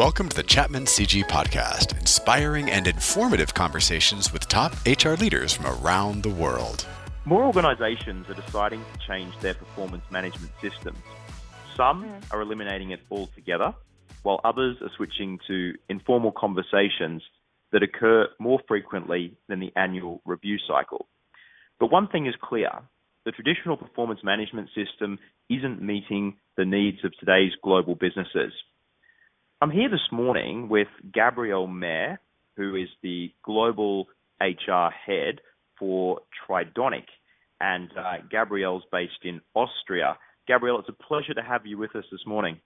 Welcome to the Chapman CG Podcast, inspiring and informative conversations with top HR leaders from around the world. More organizations are deciding to change their performance management systems. Some mm. are eliminating it altogether, while others are switching to informal conversations that occur more frequently than the annual review cycle. But one thing is clear the traditional performance management system isn't meeting the needs of today's global businesses. I'm here this morning with Gabriele Mair, who is the global HR head for Tridonic, and uh, Gabriele's based in Austria. Gabriele, it's a pleasure to have you with us this morning.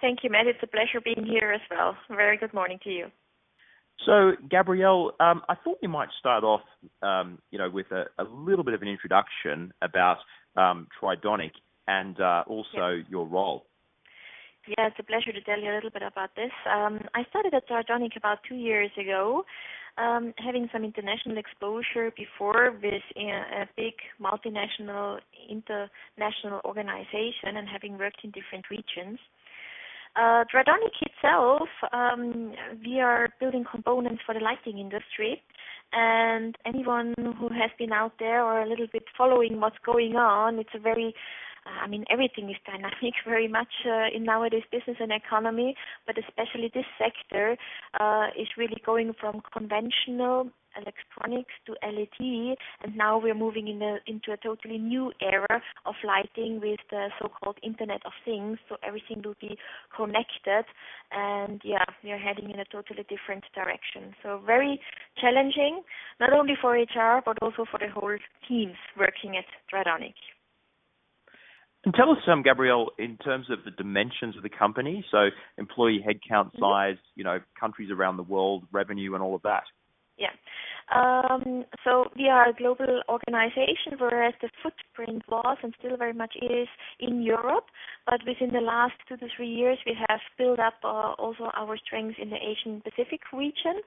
Thank you, Matt. It's a pleasure being here as well. Very good morning to you. So, Gabriele, um, I thought we might start off, um, you know, with a, a, little bit of an introduction about um, Tridonic and uh, also your role. Yeah, it's a pleasure to tell you a little bit about this. Um, I started at Tridonic about two years ago, um, having some international exposure before with a, a big multinational, international organization and having worked in different regions. Uh, Tridonic itself, um, we are building components for the lighting industry, and anyone who has been out there or a little bit following what's going on, it's a very I mean, everything is dynamic very much uh, in nowadays business and economy, but especially this sector uh, is really going from conventional electronics to LED, and now we're moving into a totally new era of lighting with the so-called Internet of Things. So everything will be connected, and yeah, we are heading in a totally different direction. So very challenging, not only for HR but also for the whole teams working at Tridonic. And tell us, um, Gabriele, in terms of the dimensions of the company, so employee headcount mm-hmm. size, you know, countries around the world, revenue, and all of that. Yeah. Um, so we are a global organization, whereas the footprint was and still very much is in Europe. But within the last two to three years, we have built up uh, also our strengths in the Asian Pacific region.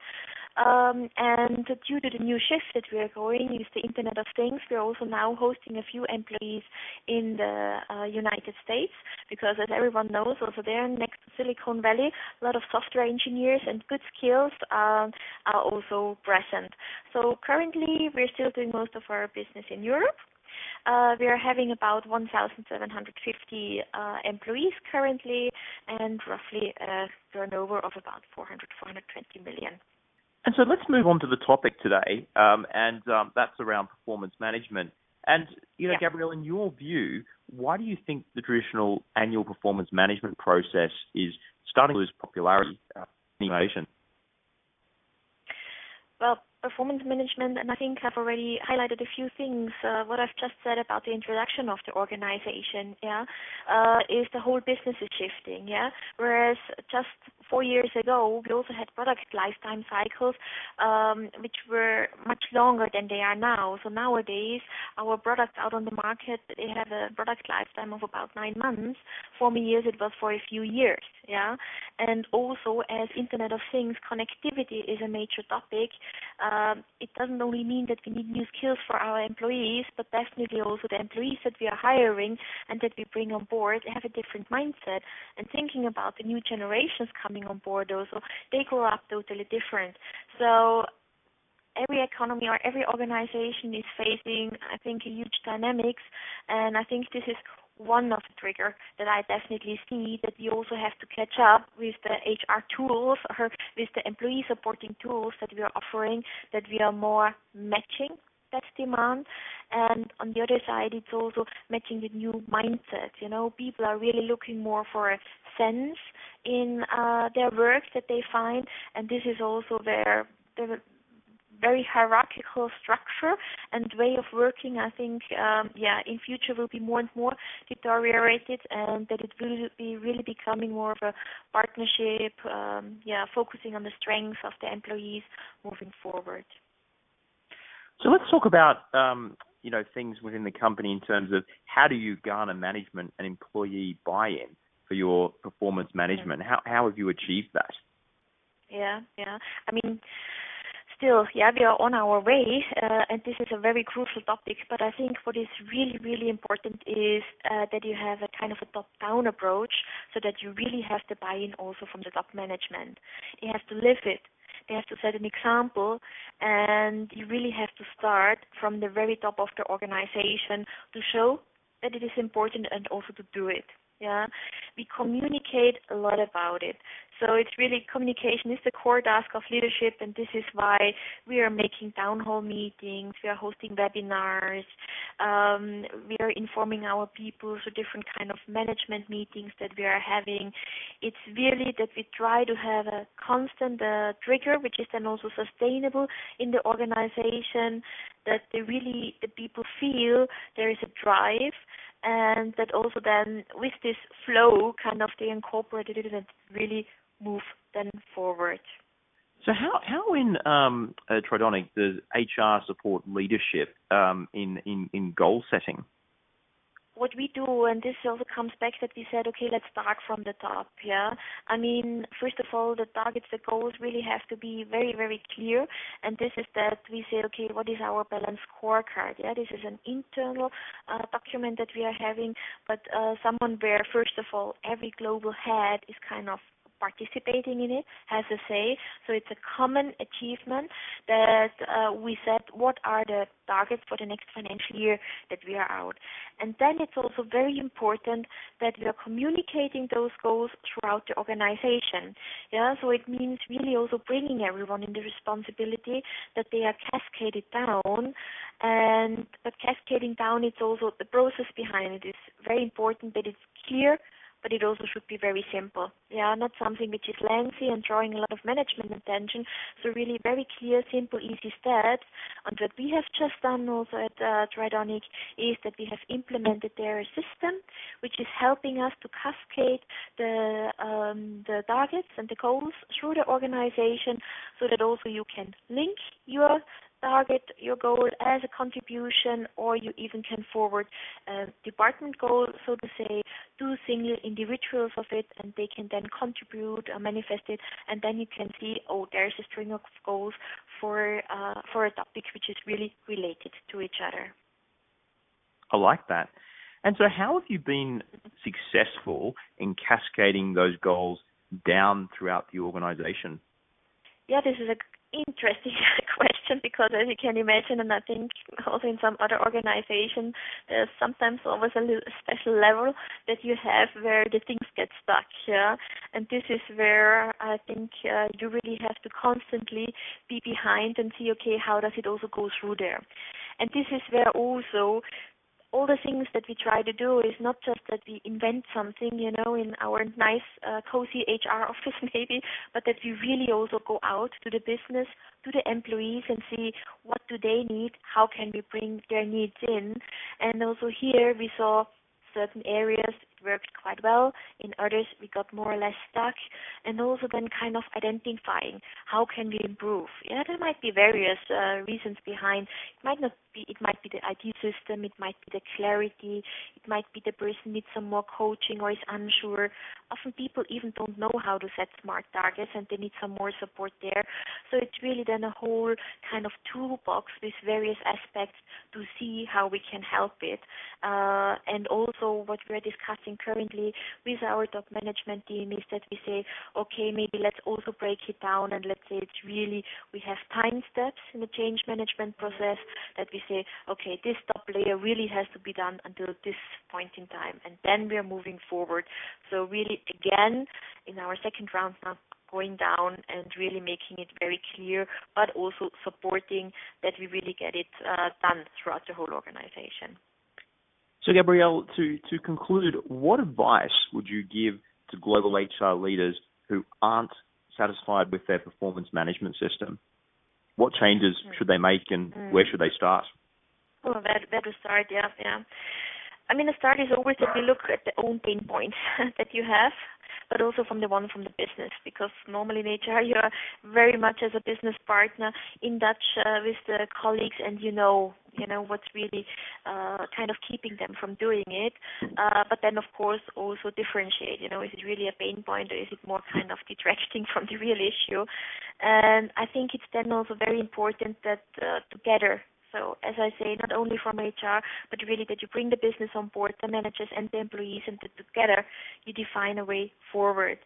Um, and due to the new shift that we are going with the Internet of Things, we are also now hosting a few employees in the uh, United States because, as everyone knows, also there next to Silicon Valley, a lot of software engineers and good skills um, are also present. So currently, we're still doing most of our business in Europe. Uh, we are having about 1,750 uh, employees currently and roughly a turnover of about 400, 420 million. And so let's move on to the topic today, um, and um, that's around performance management. And you know, yeah. Gabriele, in your view, why do you think the traditional annual performance management process is starting to lose popularity uh, in innovation? Well, performance management, and I think I've already highlighted a few things. Uh, what I've just said about the introduction of the organization, yeah, uh, is the whole business is shifting, yeah. Whereas just four years ago, we also had product lifetime cycles, um, which were much longer than they are now. So nowadays, our products out on the market, they have a product lifetime of about nine months. For me, years it was for a few years, yeah. And also, as Internet of Things, connectivity is a major topic. Um, it doesn't only mean that we need new skills for our employees, but definitely also the employees that we are hiring and that we bring on board have a different mindset and thinking about the new generations coming coming on board also, they grow up totally different. So every economy or every organization is facing, I think, a huge dynamics, and I think this is one of the trigger that I definitely see that we also have to catch up with the HR tools or with the employee supporting tools that we are offering, that we are more matching that demand. And on the other side, it's also matching the new mindset. You know, people are really looking more for a sense in uh, their work that they find, and this is also where the very hierarchical structure and way of working, I think, um, yeah, in future will be more and more deteriorated, and that it will be really becoming more of a partnership, um, yeah, focusing on the strengths of the employees moving forward. So let's talk about um, you know things within the company in terms of how do you garner management and employee buy-in for your performance management? How how have you achieved that? Yeah, yeah. I mean, still, yeah, we are on our way, uh, and this is a very crucial topic. But I think what is really, really important is uh, that you have a kind of a top-down approach, so that you really have the buy-in also from the top management. They have to live it. They have to set an example, and you really have to start from the very top of the organization to show that it is important and also to do it yeah we communicate a lot about it. So it's really communication is the core task of leadership and this is why we are making town hall meetings we are hosting webinars um, we are informing our people through different kind of management meetings that we are having. It's really that we try to have a constant uh, trigger which is then also sustainable in the organization that they really the people feel there is a drive and that also then with this flow kind of they incorporated it and really move then forward. So how how in um, uh, Tridonic does HR support leadership um, in, in in goal setting? What we do, and this also comes back that we said, okay, let's start from the top. Yeah, I mean, first of all, the targets, the goals really have to be very, very clear. And this is that we say, okay, what is our balanced scorecard? Yeah, this is an internal uh, document that we are having, but uh, someone where first of all, every global head is kind of participating in it has a say. So it's a common achievement that uh, we set what are the targets for the next financial year that we are out. And then it's also very important that we are communicating those goals throughout the organization. Yeah, so it means really also bringing everyone in the responsibility that they are cascaded down. And but cascading down, it's also the process behind it is very important that it's clear but it also should be very simple. Yeah, not something which is lengthy and drawing a lot of management attention. So really very clear, simple, easy steps. And what we have just done also at uh, Tridonic is that we have implemented their system, which is helping us to cascade the um, the targets and the goals through the organization, so that also you can link your target your goal as a contribution or you even can forward a department goal, so to say, to single individuals of it and they can then contribute or manifest it and then you can see, oh, there's a string of goals for, uh, for a topic which is really related to each other. I like that. And so, how have you been successful in cascading those goals down throughout the organization? Yeah, this is a interesting question because as you can imagine and I think also in some other organization there's sometimes always a little special level that you have where the things get stuck yeah? And this is where I think uh, you really have to constantly be behind and see okay how does it also go through there? And this is where also all the things that we try to do is not just that we invent something, you know, in our nice, uh, cozy HR office maybe, but that we really also go out to the business, to the employees and see what do they need, how can we bring their needs in. And also here we saw certain areas worked quite well. In others, we got more or less stuck. And also then kind of identifying how can we improve. Yeah, there might be various uh, reasons behind. It might not be. It might be the IT system. It might be the clarity. It might be the person needs some more coaching or is unsure. Often people even don't know how to set smart targets and they need some more support there. So it's really then a whole kind of toolbox with various aspects to see how we can help it. Uh, and also what we're discussing currently with our top management team is that we say, okay, maybe let's also break it down and let's say it's really we have time steps in the change management process that we say, okay, this top layer really has to be done until this point in time, and then we are moving forward. So really, again, in our second round now, going down and really making it very clear, but also supporting that we really get it uh, done throughout the whole organization. So, Gabriele, to, to conclude, what advice would you give to global HR leaders who aren't satisfied with their performance management system? What changes mm. should they make and mm. where should they start? Well, where, where to start, yeah, yeah. I mean, the start is always that we look at the own pain points that you have but also from the one from the business, because normally in HR you are very much as a business partner in touch uh, with the colleagues, and you know you know what's really uh, kind of keeping them from doing it. Uh, but then of course also differentiate. You know, is it really a pain point or is it more kind of detracting from the real issue? And I think it's then also very important that uh, together as I say, not only from HR, but really that you bring the business on board, the managers and the employees, and that together you define a way forward.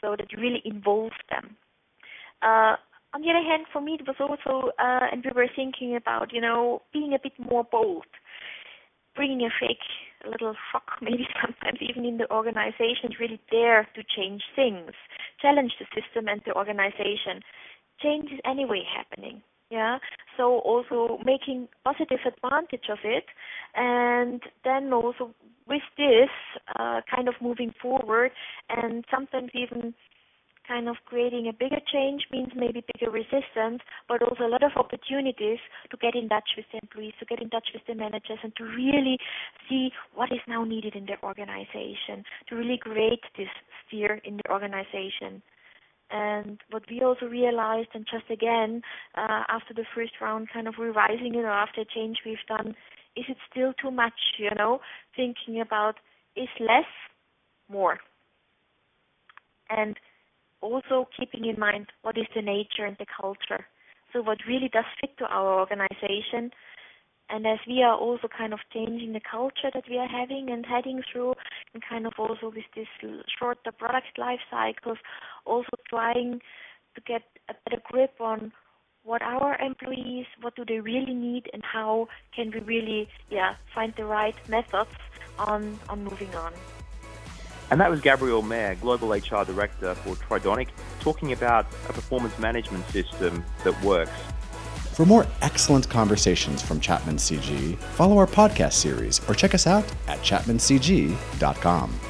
So that you really involve them. Uh, on the other hand, for me, it was also, uh, and we were thinking about, you know, being a bit more bold, bringing a fake, a little shock, maybe sometimes even in the organization, really dare to change things, challenge the system and the organization. Change is anyway happening. Yeah, so also making positive advantage of it, and then also with this uh, kind of moving forward, and sometimes even kind of creating a bigger change means maybe bigger resistance, but also a lot of opportunities to get in touch with the employees, to get in touch with the managers, and to really see what is now needed in their organization, to really create this sphere in the organization. And what we also realized, and just again, uh, after the first round, kind of revising it or after a change we've done, is it still too much, you know, thinking about is less more? And also keeping in mind what is the nature and the culture. So what really does fit to our organization. And as we are also kind of changing the culture that we are having and heading through, and kind of also with this shorter product life cycles, also trying to get a better grip on what our employees, what do they really need, and how can we really, yeah, find the right methods on on moving on. And that was Gabriele Mair, Global HR Director for Tridonic, talking about a performance management system that works. For more excellent conversations from Chapman CG, follow our podcast series or check us out at chapmancg.com.